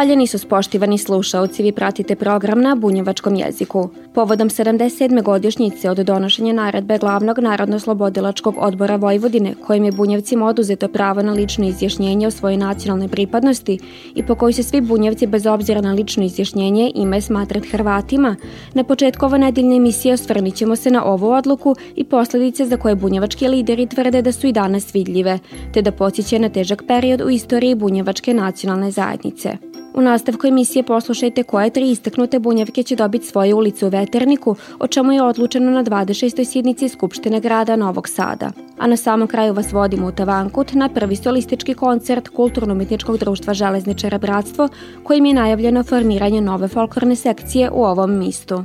Hvaljeni su spoštivani slušalci, vi pratite program na bunjevačkom jeziku. Povodom 77. godišnjice od donošenja naredbe glavnog narodno-slobodilačkog odbora Vojvodine, kojim je bunjevcima oduzeto pravo na lično izjašnjenje o svojoj nacionalnoj pripadnosti i po kojoj se svi bunjevci bez obzira na lično izjašnjenje ime smatrat Hrvatima, na početku ove nedeljne emisije osvrnit ćemo se na ovu odluku i posledice za koje bunjevački lideri tvrde da su i danas vidljive, te da podsjeće na težak period u istoriji bunjevačke nacionalne zajednice. U nastavku emisije poslušajte koje tri istaknute bunjevke će dobiti svoju ulicu u Veterniku, o čemu je odlučeno na 26. sjednici Skupštine grada Novog Sada. A na samom kraju vas vodimo u Tavankut na prvi solistički koncert Kulturno-umetničkog društva Železničara Bratstvo, kojim je najavljeno formiranje nove folklorne sekcije u ovom mistu.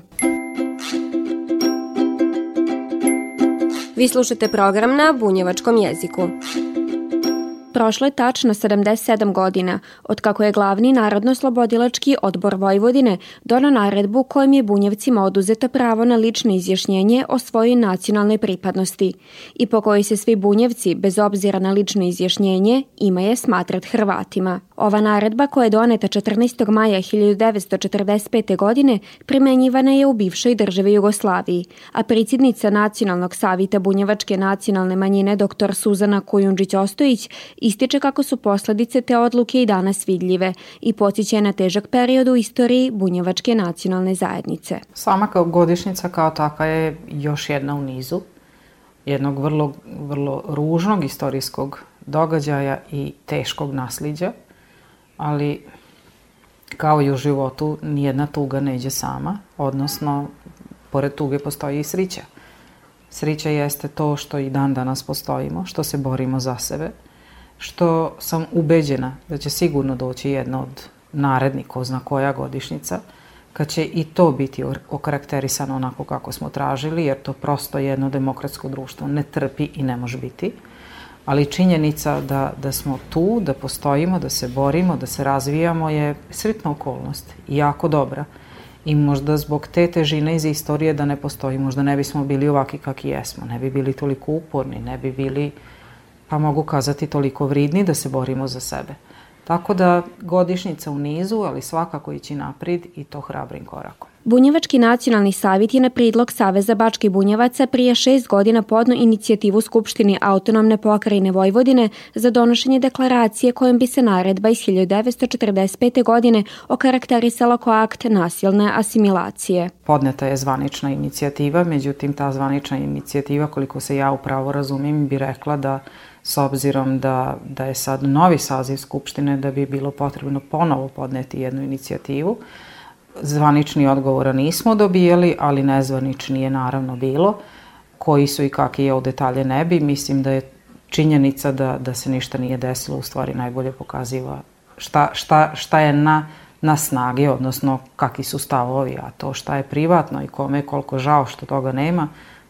Vi slušate program na bunjevačkom jeziku. Prošlo je tačno 77 godina od kako je glavni narodno-slobodilački odbor Vojvodine dono naredbu kojim je bunjevcima oduzeto pravo na lično izjašnjenje o svojoj nacionalnoj pripadnosti i po kojoj se svi bunjevci, bez obzira na lično izjašnjenje, ima je smatrat Hrvatima. Ova naredba koja je doneta 14. maja 1945. godine primenjivana je u bivšoj državi Jugoslaviji, a predsjednica Nacionalnog savita Bunjevačke nacionalne manjine dr. Suzana Kujundžić-Ostojić ističe kako su posledice te odluke i danas vidljive i podsjeća na težak period u istoriji Bunjevačke nacionalne zajednice. Sama kao godišnjica kao taka je još jedna u nizu jednog vrlo, vrlo ružnog istorijskog događaja i teškog nasljeđa, ali kao i u životu nijedna tuga neđe sama, odnosno pored tuge postoji i srića. Srića jeste to što i dan danas postojimo, što se borimo za sebe, što sam ubeđena da će sigurno doći jedna od narednih, ko zna koja godišnjica, kad će i to biti okarakterisano onako kako smo tražili, jer to prosto jedno demokratsko društvo ne trpi i ne može biti. Ali činjenica da, da smo tu, da postojimo, da se borimo, da se razvijamo je sretna okolnost i jako dobra. I možda zbog te težine iz istorije da ne postoji, možda ne bismo bili ovaki kakvi jesmo, ne bi bili toliko uporni, ne bi bili pa mogu kazati toliko vridni da se borimo za sebe. Tako da godišnjica u nizu, ali svakako ići naprijed i to hrabrim korakom. Bunjevački nacionalni savjet je na pridlog Saveza Bački Bunjevaca prije šest godina podno inicijativu Skupštini autonomne pokrajine Vojvodine za donošenje deklaracije kojom bi se naredba iz 1945. godine okarakterisala kao akt nasilne asimilacije. Podneta je zvanična inicijativa, međutim ta zvanična inicijativa, koliko se ja upravo razumim, bi rekla da s obzirom da, da je sad novi saziv Skupštine, da bi bilo potrebno ponovo podneti jednu inicijativu. Zvanični odgovora nismo dobijali, ali nezvanični je naravno bilo. Koji su i kakvi je u detalje ne bi. Mislim da je činjenica da, da se ništa nije desilo u stvari najbolje pokaziva šta, šta, šta je na, na snagi, odnosno kakvi su stavovi, a to šta je privatno i kome je koliko žao što toga nema,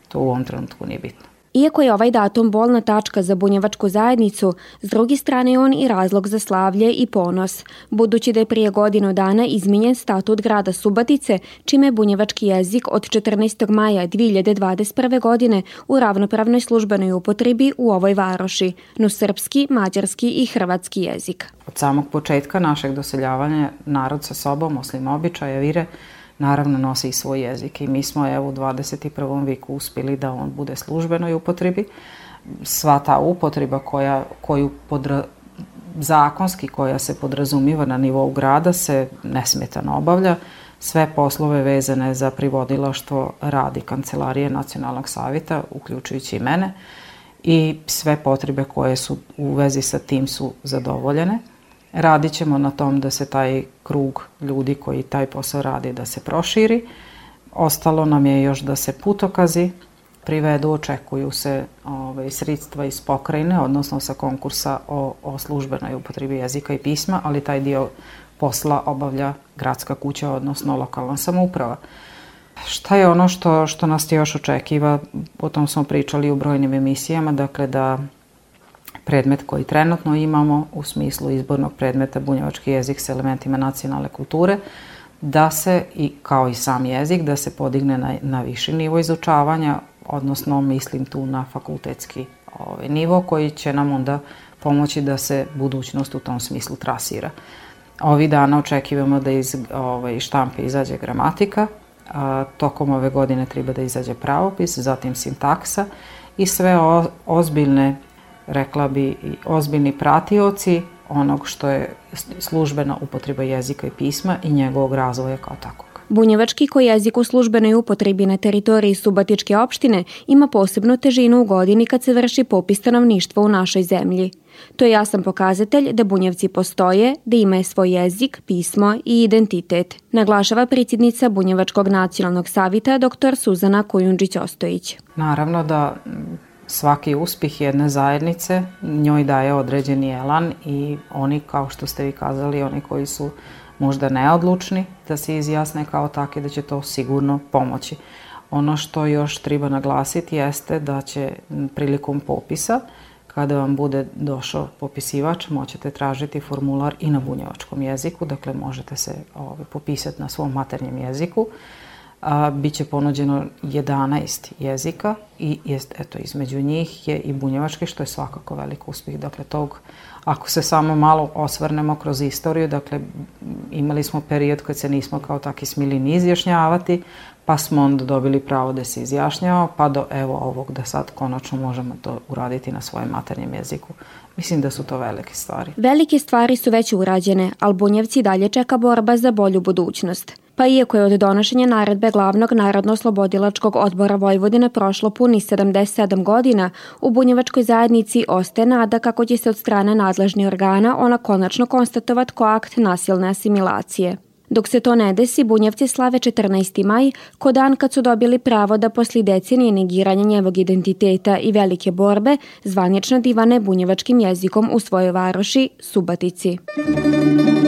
to u ovom trenutku nije bitno. Iako je ovaj datum bolna tačka za bunjevačku zajednicu, s druge strane je on i razlog za slavlje i ponos, budući da je prije godinu dana izminjen statut grada Subatice, čime je bunjevački jezik od 14. maja 2021. godine u ravnopravnoj službenoj upotrebi u ovoj varoši, no srpski, mađarski i hrvatski jezik. Od samog početka našeg doseljavanja narod sa sobom, osim običaja, vire, naravno nosi i svoj jezik i mi smo evo u 21. viku uspjeli da on bude službenoj upotrebi. Sva ta upotreba koja, koju podra, zakonski koja se podrazumiva na nivou grada se nesmetano obavlja. Sve poslove vezane za privodilaštvo radi Kancelarije nacionalnog savjeta, uključujući i mene, i sve potrebe koje su u vezi sa tim su zadovoljene. Radit ćemo na tom da se taj krug ljudi koji taj posao radi da se proširi. Ostalo nam je još da se putokazi privedu, očekuju se ovaj, sredstva iz pokrajine, odnosno sa konkursa o, o službenoj upotrebi jezika i pisma, ali taj dio posla obavlja gradska kuća, odnosno lokalna samouprava. Šta je ono što, što nas još očekiva? O tom smo pričali u brojnim emisijama, dakle da predmet koji trenutno imamo u smislu izbornog predmeta bunjevački jezik sa elementima nacionalne kulture, da se, i kao i sam jezik, da se podigne na, na viši nivo izučavanja, odnosno mislim tu na fakultetski ovaj, nivo koji će nam onda pomoći da se budućnost u tom smislu trasira. Ovi dana očekivamo da iz ovaj, štampe izađe gramatika, a, tokom ove godine treba da izađe pravopis, zatim sintaksa i sve o, ozbiljne, rekla bi, i ozbiljni pratioci onog što je službena upotreba jezika i pisma i njegovog razvoja kao takvog. Bunjevački koji jezik u službenoj upotrebi na teritoriji Subatičke opštine ima posebnu težinu u godini kad se vrši popis stanovništva u našoj zemlji. To je jasan pokazatelj da bunjevci postoje, da imaju svoj jezik, pismo i identitet, naglašava predsjednica Bunjevačkog nacionalnog savita dr. Suzana Kojundžić-Ostojić. Naravno da svaki uspih jedne zajednice njoj daje određeni elan i oni, kao što ste vi kazali, oni koji su možda neodlučni da se izjasne kao takve da će to sigurno pomoći. Ono što još treba naglasiti jeste da će prilikom popisa kada vam bude došao popisivač, moćete tražiti formular i na bunjevačkom jeziku, dakle možete se ovaj, popisati na svom maternjem jeziku a, bit će ponuđeno 11 jezika i jest, eto, između njih je i bunjevački, što je svakako velik uspjeh. Dakle, tog, ako se samo malo osvrnemo kroz istoriju, dakle, imali smo period kad se nismo kao taki smili ni izjašnjavati, pa smo onda dobili pravo da se izjašnjava, pa do evo ovog da sad konačno možemo to uraditi na svojem maternjem jeziku. Mislim da su to velike stvari. Velike stvari su već urađene, ali Bunjevci dalje čeka borba za bolju budućnost. Pa iako je od donošenja naredbe glavnog narodno-slobodilačkog odbora Vojvodine prošlo puni 77 godina, u Bunjevačkoj zajednici ostaje nada kako će se od strane nadležnih organa ona konačno konstatovat ko akt nasilne asimilacije. Dok se to ne desi, Bunjevci slave 14. maj, ko dan kad su dobili pravo da posli decenije negiranja njevog identiteta i velike borbe zvanično divane bunjevačkim jezikom u svojoj varoši Subatici. Muzika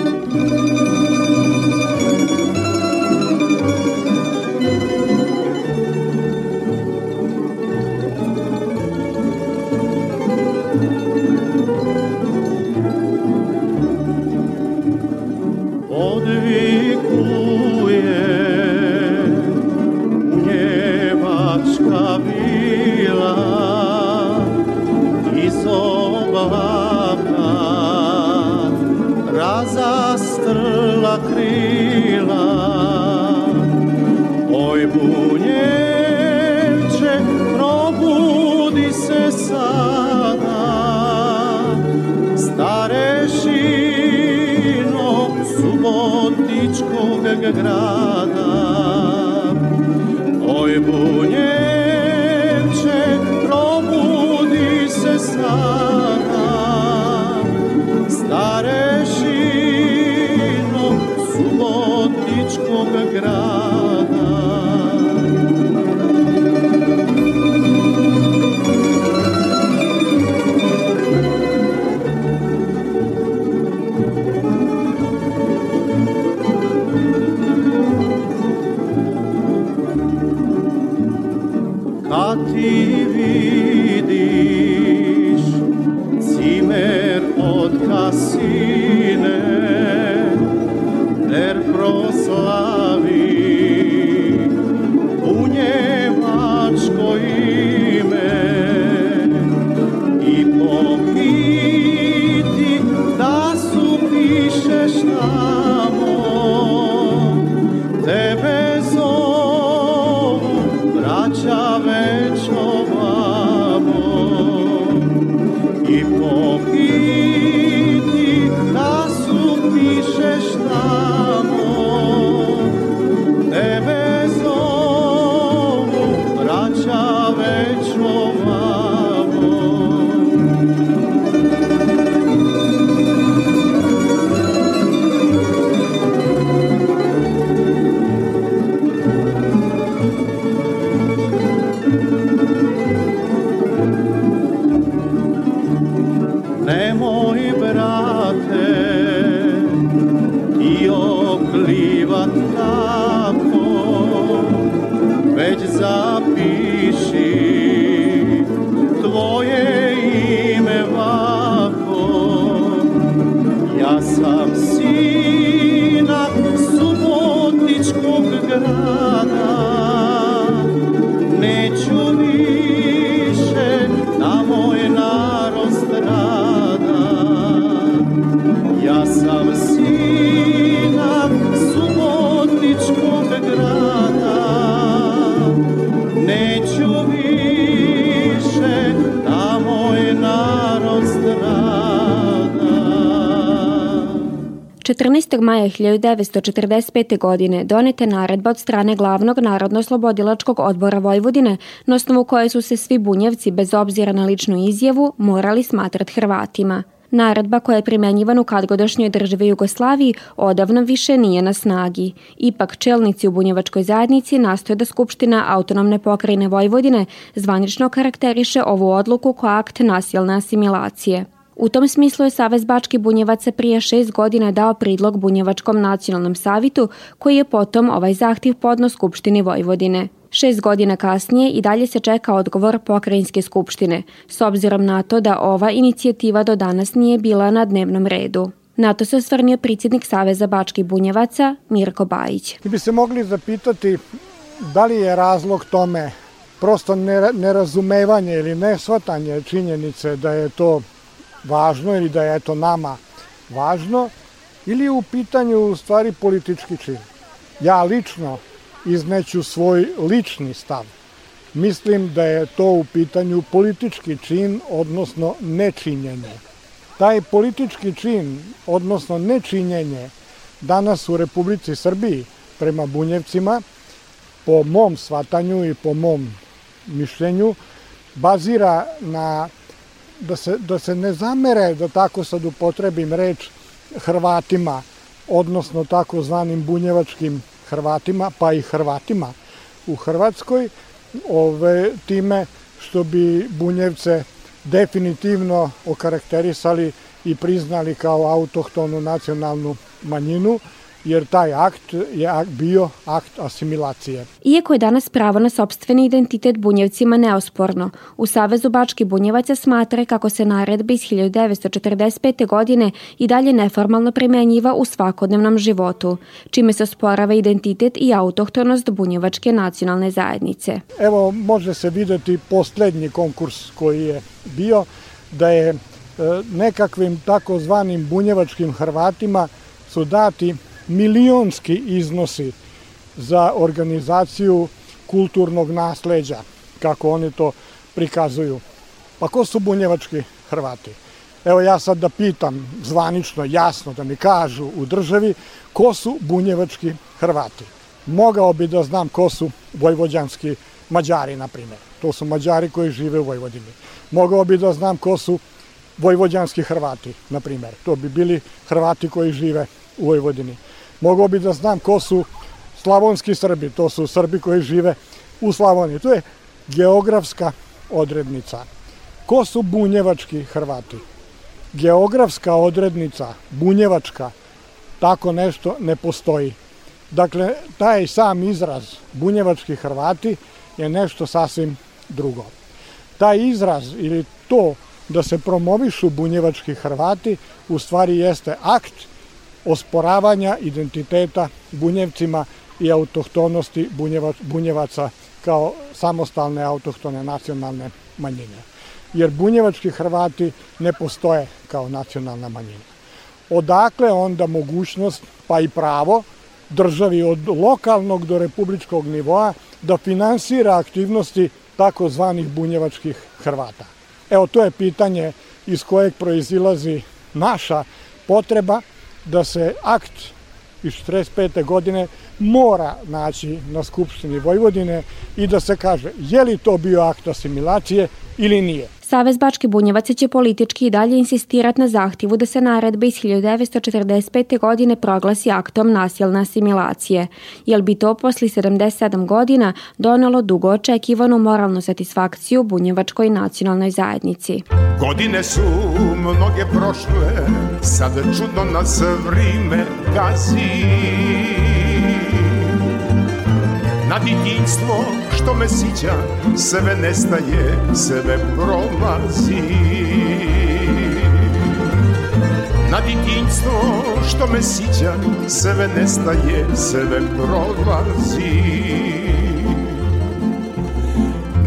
14. maja 1945. godine donete naredba od strane glavnog narodno-slobodilačkog odbora Vojvodine, na osnovu koje su se svi bunjevci, bez obzira na ličnu izjavu, morali smatrati Hrvatima. Naredba koja je primenjivan u kadgodašnjoj državi Jugoslaviji odavno više nije na snagi. Ipak čelnici u bunjevačkoj zajednici nastoje da Skupština autonomne pokrajine Vojvodine zvanično karakteriše ovu odluku kao akt nasilne asimilacije. U tom smislu je Savez Bački Bunjevaca prije šest godina dao pridlog Bunjevačkom nacionalnom savitu, koji je potom ovaj zahtjev podno Skupštini Vojvodine. Šest godina kasnije i dalje se čeka odgovor pokrajinske skupštine, s obzirom na to da ova inicijativa do danas nije bila na dnevnom redu. Na to se osvrnio predsjednik Saveza Bačkih Bunjevaca Mirko Bajić. Mi bi se mogli zapitati da li je razlog tome prosto nerazumevanje ili nesvatanje činjenice da je to važno ili da je to nama važno ili je u pitanju u stvari politički čin. Ja lično izneću svoj lični stav. Mislim da je to u pitanju politički čin, odnosno nečinjenje. Taj politički čin, odnosno nečinjenje, danas u Republici Srbiji prema Bunjevcima, po mom svatanju i po mom mišljenju, bazira na da se, da se ne zamere, da tako sad upotrebim reč, Hrvatima, odnosno takozvanim bunjevačkim Hrvatima, pa i Hrvatima u Hrvatskoj, ove, time što bi Bunjevce definitivno okarakterisali i priznali kao autohtonu nacionalnu manjinu, jer taj akt je bio akt asimilacije. Iako je danas pravo na sobstveni identitet bunjevcima neosporno, u Savezu Bački bunjevaca smatra kako se naredba iz 1945. godine i dalje neformalno primenjiva u svakodnevnom životu, čime se osporava identitet i autohtonost bunjevačke nacionalne zajednice. Evo, može se videti poslednji konkurs koji je bio, da je e, nekakvim takozvanim bunjevačkim Hrvatima su dati milionski iznosi za organizaciju kulturnog nasleđa, kako oni to prikazuju. Pa ko su bunjevački Hrvati? Evo ja sad da pitam zvanično, jasno da mi kažu u državi ko su bunjevački Hrvati. Mogao bi da znam ko su vojvođanski Mađari, na primjer. To su Mađari koji žive u Vojvodini. Mogao bi da znam ko su vojvođanski Hrvati, na primjer. To bi bili Hrvati koji žive u Vojvodini. Mogao bi da znam ko su slavonski Srbi, to su Srbi koji žive u Slavoniji. To je geografska odrednica. Ko su bunjevački Hrvati? Geografska odrednica, bunjevačka, tako nešto ne postoji. Dakle, taj sam izraz bunjevački Hrvati je nešto sasvim drugo. Taj izraz ili to da se promovišu bunjevački Hrvati u stvari jeste akt osporavanja identiteta bunjevcima i autohtonosti bunjevac, bunjevaca kao samostalne autohtone nacionalne manjine. Jer bunjevački Hrvati ne postoje kao nacionalna manjina. Odakle onda mogućnost, pa i pravo, državi od lokalnog do republičkog nivoa da finansira aktivnosti takozvanih bunjevačkih Hrvata. Evo, to je pitanje iz kojeg proizilazi naša potreba da se akt iz 45. godine mora naći na Skupštini Vojvodine i da se kaže je li to bio akt asimilacije ili nije. Savez Bačke Bunjevaca će politički i dalje insistirati na zahtjevu da se naredba iz 1945. godine proglasi aktom nasilne asimilacije, jer bi to posli 77 godina donelo dugo očekivanu moralnu satisfakciju bunjevačkoj nacionalnoj zajednici. Godine su mnoge prošle, sad čudno nas vrime gazi. Na ditinstvo što me sića, sve nestaje, sve prolazi. Na ditinjstvo što me sića Sve nestaje, sve prolazi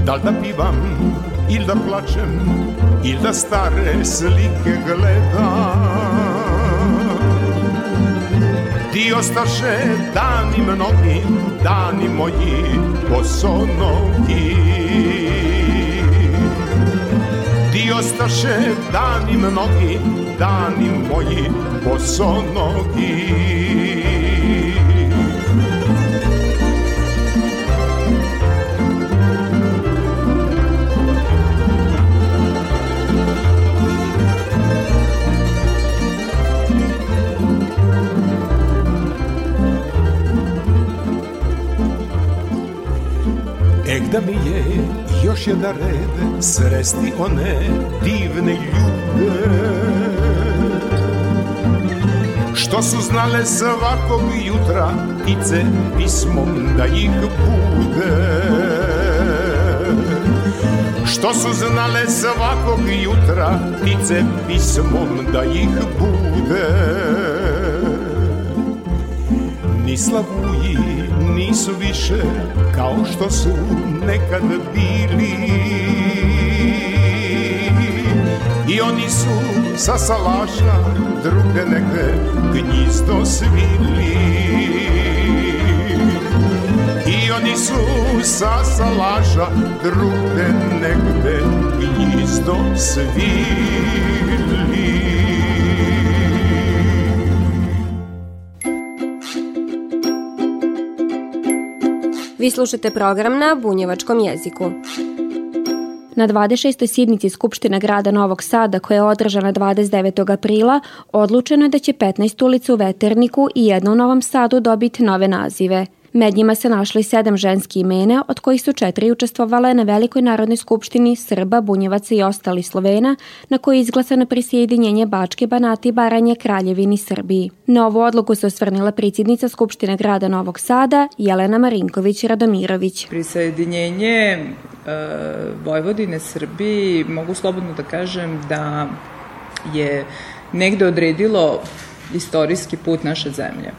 Da li da pivam ili da plačem Ili da stare slike gledam Ti ostaše dani mnogi, dani moji bosonogi Ti ostaše dani mnogi, dani moji bosonogi da mi je još jedan red sresti one divne ljude. Što su znale svakog jutra ptice pismom da ih bude. Što su znale svakog jutra ptice pismom da ih bude. Ni slavuji nisu više kao što su nekad bili. I oni su sa salaša druge neke gnjizdo svili. I oni su sa salaša druge negde gnjizdo svili Vi slušate program na bunjevačkom jeziku. Na 26. sidnici Skupštine grada Novog Sada, koja je održana 29. aprila, odlučeno je da će 15 ulica u Veterniku i jedna u Novom Sadu dobiti nove nazive – Med njima se našli sedam ženski imena, od kojih su četiri učestvovale na Velikoj narodnoj skupštini Srba, Bunjevaca i ostali Slovena, na kojoj je izglasano prisjedinjenje Bačke, Banati, Baranje, Kraljevini, Srbiji. Na ovu odluku se osvrnila predsjednica Skupštine grada Novog Sada, Jelena Marinković-Radomirović. Prisjedinjenje e, Vojvodine Srbiji, mogu slobodno da kažem da je negde odredilo istorijski put naše zemlje.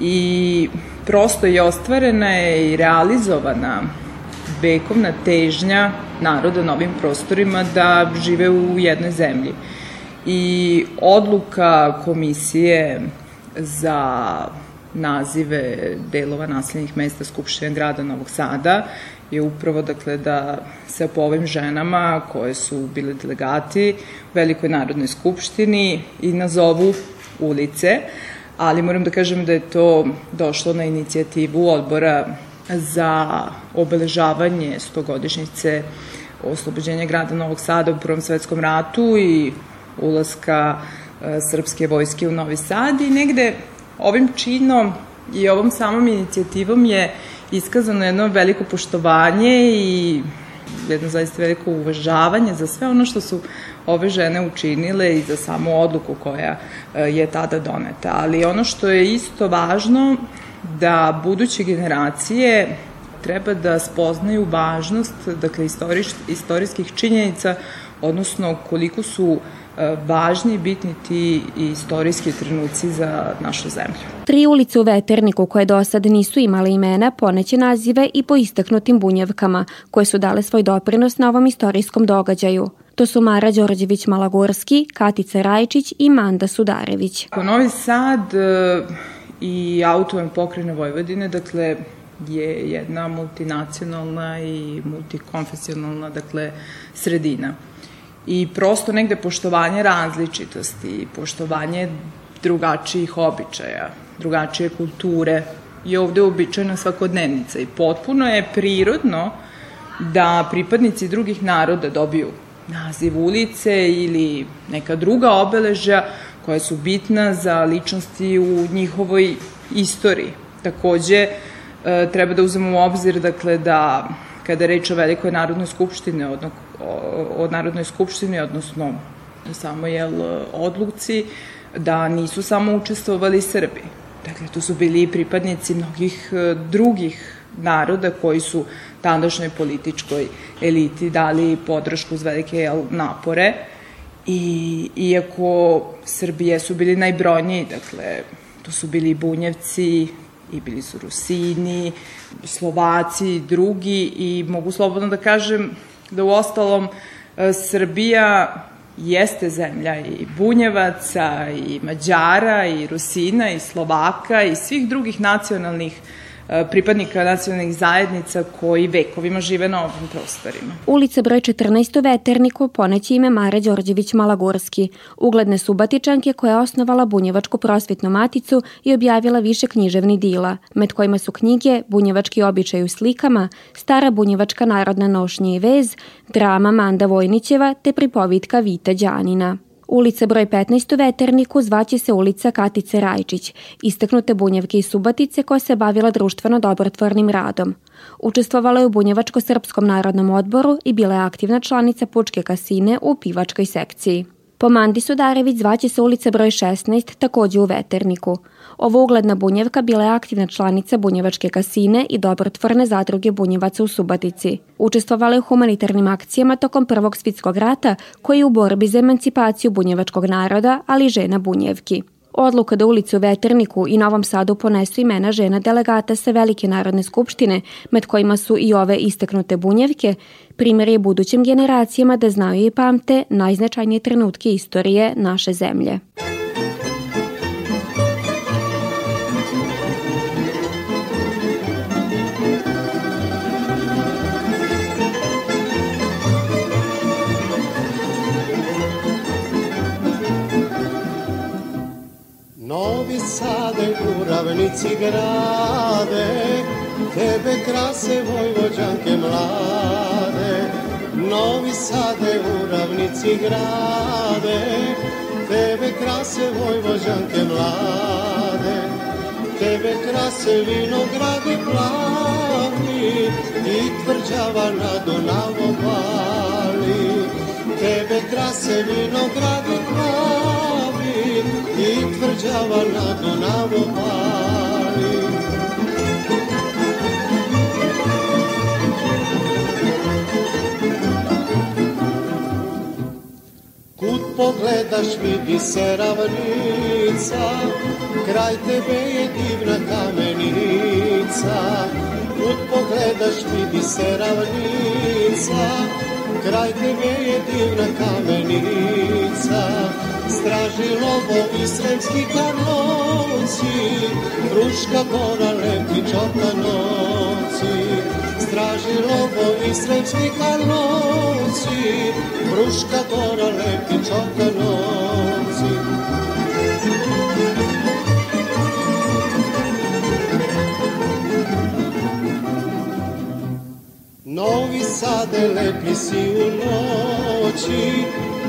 I prosto je ostvarena je i realizovana vekovna težnja naroda na ovim prostorima da žive u jednoj zemlji. I odluka komisije za nazive delova naseljenih mesta Skupštine grada Novog Sada je upravo dakle da se po ovim ženama koje su bile delegati u Velikoj narodnoj skupštini i nazovu ulice, ali moram da kažem da je to došlo na inicijativu odbora za obeležavanje stogodišnjice oslobođenja grada Novog Sada u Prvom svetskom ratu i ulaska e, srpske vojske u Novi Sad. I negde ovim činom i ovom samom inicijativom je iskazano jedno veliko poštovanje i jedno zaista veliko uvažavanje za sve ono što su ove žene učinile i za samu odluku koja e, je tada doneta. Ali ono što je isto važno da buduće generacije treba da spoznaju važnost dakle, istoriš, istorijskih činjenica, odnosno koliko su e, važni i bitni ti istorijski trenuci za našu zemlju. Tri ulice u Veterniku koje do sad nisu imale imena poneće nazive i po istaknutim bunjevkama koje su dale svoj doprinos na ovom istorijskom događaju. To su Mara Đorđević-Malagurski, Katica Rajčić i Manda Sudarević. Novi Sad e, i autovom pokrene Vojvodine, dakle, je jedna multinacionalna i multikonfesionalna, dakle, sredina. I prosto negde poštovanje različitosti, poštovanje drugačijih običaja, drugačije kulture je ovde uobičajena svakodnevnica i potpuno je prirodno da pripadnici drugih naroda dobiju naziv ulice ili neka druga obeležja koja su bitna za ličnosti u njihovoj istoriji. Takođe, e, treba da uzmemo u obzir dakle, da kada je reč o Velikoj narodnoj skupštini, odno, o, o Narodnoj skupštini, odnosno samo jel, odluci, da nisu samo učestvovali Srbi. Dakle, tu su bili i pripadnici mnogih e, drugih naroda koji su tadašnjoj političkoj eliti dali podršku uz velike napore. I iako Srbije su bili najbrojniji, dakle, to su bili i Bunjevci, i bili su Rusini, Slovaci, drugi. I mogu slobodno da kažem da u ostalom e, Srbija jeste zemlja i Bunjevaca, i Mađara, i Rusina, i Slovaka, i svih drugih nacionalnih E, pripadnika nacionalnih zajednica koji vekovima žive na ovim prostorima. Ulica broj 14 u Veterniku poneće ime Mare Đorđević Malagurski, ugledne subatičanke koja je osnovala Bunjevačku prosvetnu maticu i objavila više književni dila, med kojima su knjige Bunjevački običaj u slikama, Stara bunjevačka narodna nošnja i vez, drama Manda Vojnićeva te pripovitka Vita Đanina. Ulica broj 15 u Veterniku zvaće se ulica Katice Rajčić, istaknute bunjevke i Subatice koja se bavila društveno dobrotvornim radom. Učestvovala je u Bunjevačko-srpskom narodnom odboru i bila je aktivna članica Pučke kasine u pivačkoj sekciji. Po Mandi Sudarević zvaće se ulica broj 16, takođe u Veterniku. Ovo ugledna bunjevka bila je aktivna članica Bunjevačke kasine i dobrotvorne zadruge bunjevaca u Subatici. Učestvovala je u humanitarnim akcijama tokom Prvog svitskog rata koji je u borbi za emancipaciju bunjevačkog naroda, ali i žena bunjevki. Odluka da ulicu Veterniku i Novom Sadu ponesu imena žena delegata sa Velike narodne skupštine, med kojima su i ove istaknute bunjevke, primjer je budućim generacijama da znaju i pamte najznačajnije trenutke istorije naše zemlje. Ravnici grade, tebe krase vojvođanke mlade. Novi Sade, ravnici grade, tebe krase vojvođanke mlade. Tebe krase vinogradi plavi i tvrđava na Dunavu bali. Tebe krase vinogradi plavi i tvrđava na Dunavu pali. Pogledaš vidi se ravnica, kraj tebe je divna kamenica. Kud pogledaš vidi se ravnica, kraj tebe je divna kamenica. Straži lobo i sremski karlovci, Kruška gora lepi čotanovci. Straži lobo i sremski karlovci, Kruška gora lepi čotanovci. Novi Sade lepi si u noći,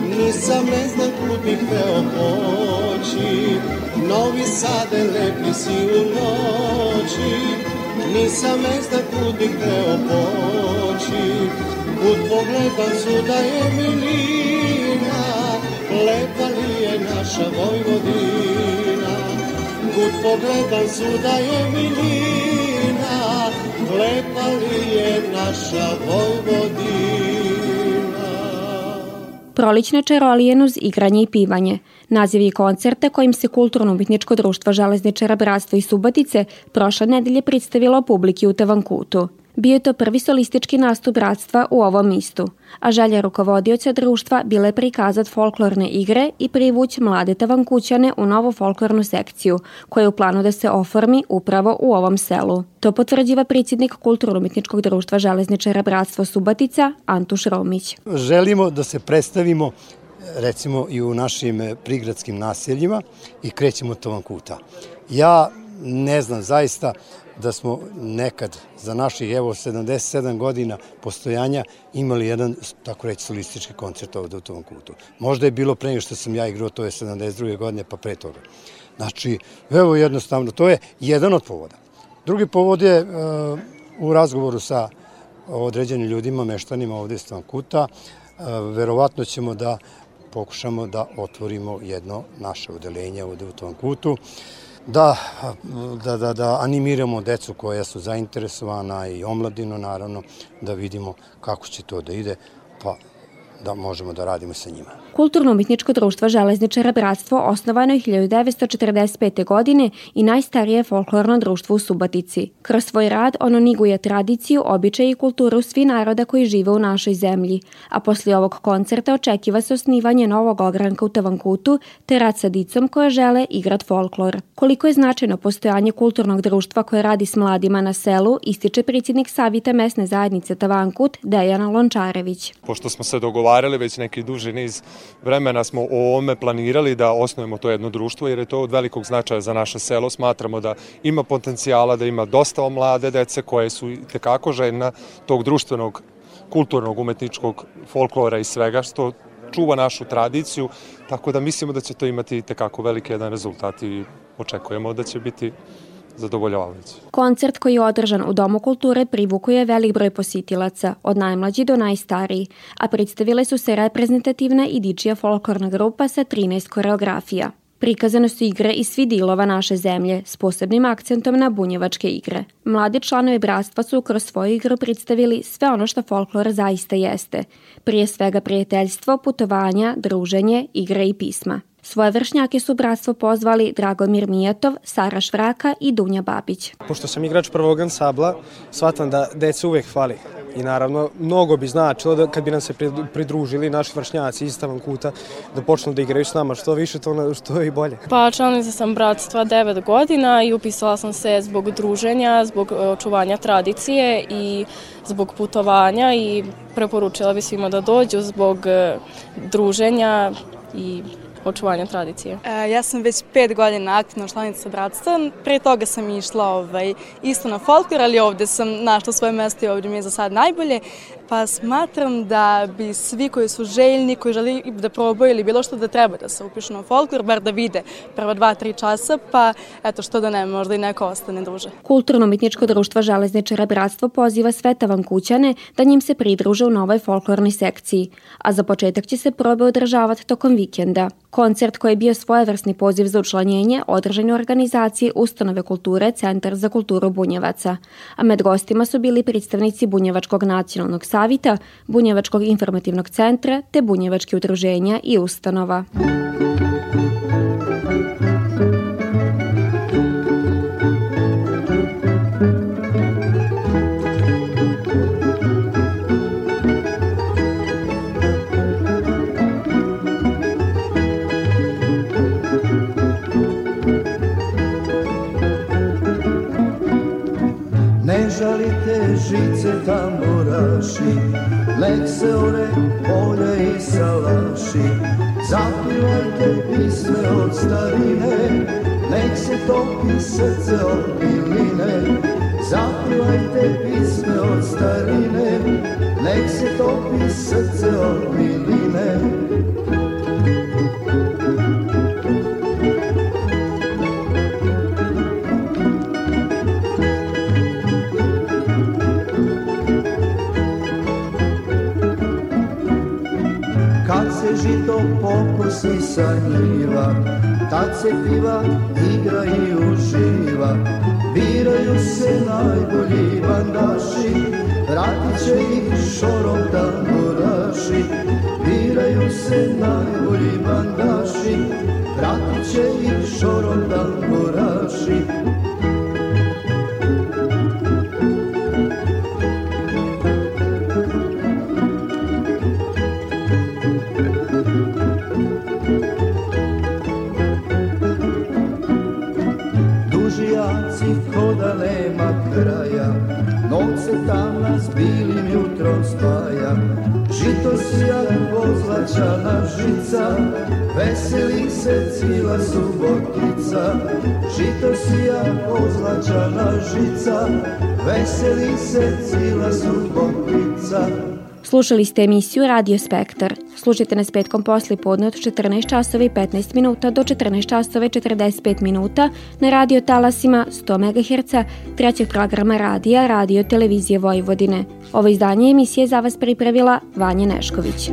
nisam ne znam kud bih teo poći. Novi Sade lepi si u noći, nisam ne znam kud bih teo poći. Kud pogledam su da je milina, lepa li je naša Vojvodina. Kud pogledam su da je milina, lepa li je naša Vojvodina. Prolične čarolije uz igranje i pivanje. Nazivi koncerta kojim se Kulturno-umetničko društvo Železničara Bratstva i Subatice prošle nedelje predstavilo publiki u Tavankutu. Bio je to prvi solistički nastup bratstva u ovom istu, a želja rukovodioca društva bila je prikazat folklorne igre i privuć mlade tavankućane u novu folklornu sekciju, koja je u planu da se oformi upravo u ovom selu. To potvrđiva predsjednik Kulturno-umetničkog društva Železničara Bratstvo Subatica, Antuš Romić. Želimo da se predstavimo recimo i u našim prigradskim naseljima i krećemo Tavankuta. Ja ne znam zaista da smo nekad za naših evo 77 godina postojanja imali jedan, tako reći, solistički koncert ovde u tom kutu. Možda je bilo pre nego što sam ja igrao, to je 72. godine, pa pre toga. Znači, evo jednostavno, to je jedan od povoda. Drugi povod je uh, u razgovoru sa određenim ljudima, meštanima ovde iz Kuta, uh, verovatno ćemo da pokušamo da otvorimo jedno naše odelenje ovde u tom kutu da, da, da, da animiramo decu koja su zainteresovana i omladinu naravno, da vidimo kako će to da ide, pa da možemo da radimo sa njima. Kulturno-umetničko društvo Železničara Bratstvo osnovano je 1945. godine i najstarije folklorno društvo u Subotici. Kroz svoj rad ono niguje tradiciju, običaje i kulturu svi naroda koji žive u našoj zemlji, a poslije ovog koncerta očekiva se osnivanje novog ogranka u Tavankutu te rad sa dicom koje žele igrat folklor. Koliko je značajno postojanje kulturnog društva koje radi s mladima na selu, ističe predsjednik Savita mesne zajednice Tavankut Dejana Lončarević. Pošto smo se dogovarali već neki duži niz vremena smo o ovome planirali da osnovimo to jedno društvo jer je to od velikog značaja za naše selo. Smatramo da ima potencijala, da ima dosta mlade dece koje su tekako željna tog društvenog, kulturnog, umetničkog folklora i svega što čuva našu tradiciju, tako da mislimo da će to imati tekako veliki jedan rezultat i očekujemo da će biti zadovoljavajući. Koncert koji je održan u Domu kulture privukuje velik broj positilaca, od najmlađi do najstariji, a predstavile su se reprezentativna i dičija folklorna grupa sa 13 koreografija. Prikazane su igre iz svi dilova naše zemlje s posebnim akcentom na bunjevačke igre. Mladi članovi bratstva su kroz svoju igru predstavili sve ono što folklor zaista jeste. Prije svega prijateljstvo, putovanja, druženje, igre i pisma. Svoje vršnjake su bratstvo pozvali Dragomir Mijatov, Sara Švraka i Dunja Babić. Pošto sam igrač prvog ansabla, shvatam da deca uvek hvali. I naravno, mnogo bi značilo da kad bi nam se pridružili naši vršnjaci iz Tavankuta da počnu da igraju s nama. Što više, to što je i bolje. Pa članica sam bratstva 9 godina i upisala sam se zbog druženja, zbog e, očuvanja tradicije i zbog putovanja i preporučila bi svima da dođu zbog e, druženja i očuvanja tradicije? E, ja sam već pet godina aktivna članica bratstva. Pre toga sam išla ovaj, isto na folklor, ali ovde sam našla svoje mesto i ovde mi je za sad najbolje. Pa smatram da bi svi koji su željni, koji želi da probaju ili bilo što da treba da se upišu na folklor, bar da vide prva dva, tri časa, pa eto što da ne, možda i neko ostane duže. Kulturno-umetničko društvo Železničara Bratstvo poziva sve tavankućane da njim se pridruže u novoj folklornoj sekciji, a za početak će se probe održavati tokom vikenda. Koncert koji je bio svojevrsni poziv za učlanjenje održan u organizaciji Ustanove kulture Centar za kulturu Bunjevaca, a med gostima su bili predstavnici Bunjevačkog nacionalnog savita, Bunjevačkog informativnog centra te Bunjevačke udruženja i ustanova. žice tamburaši Nek se ore polja i salaši Zapivajte pisme od starine Nek se topi srce od piline Zapivajte pisme od starine Nek se topi srce od piline pokosi sa njiva, tad se piva, igra i uživa. Biraju se najbolji bandaši, vratit će ih šorom tamburaši. Biraju se najbolji bandaši, vratit će ih šorom tamburaši. Veseli se cijela subotica. Žito sija ozlačana žica, veseli se cijela subotica. Slušali ste emisiju Radio Spektar. Slušajte nas petkom posli podne od 14 časova i 15 minuta do 14 časova i 45 minuta na radio talasima 100 MHz trećeg programa radija Radio Televizije Vojvodine. Ovo izdanje emisije za vas pripravila Vanja Nešković.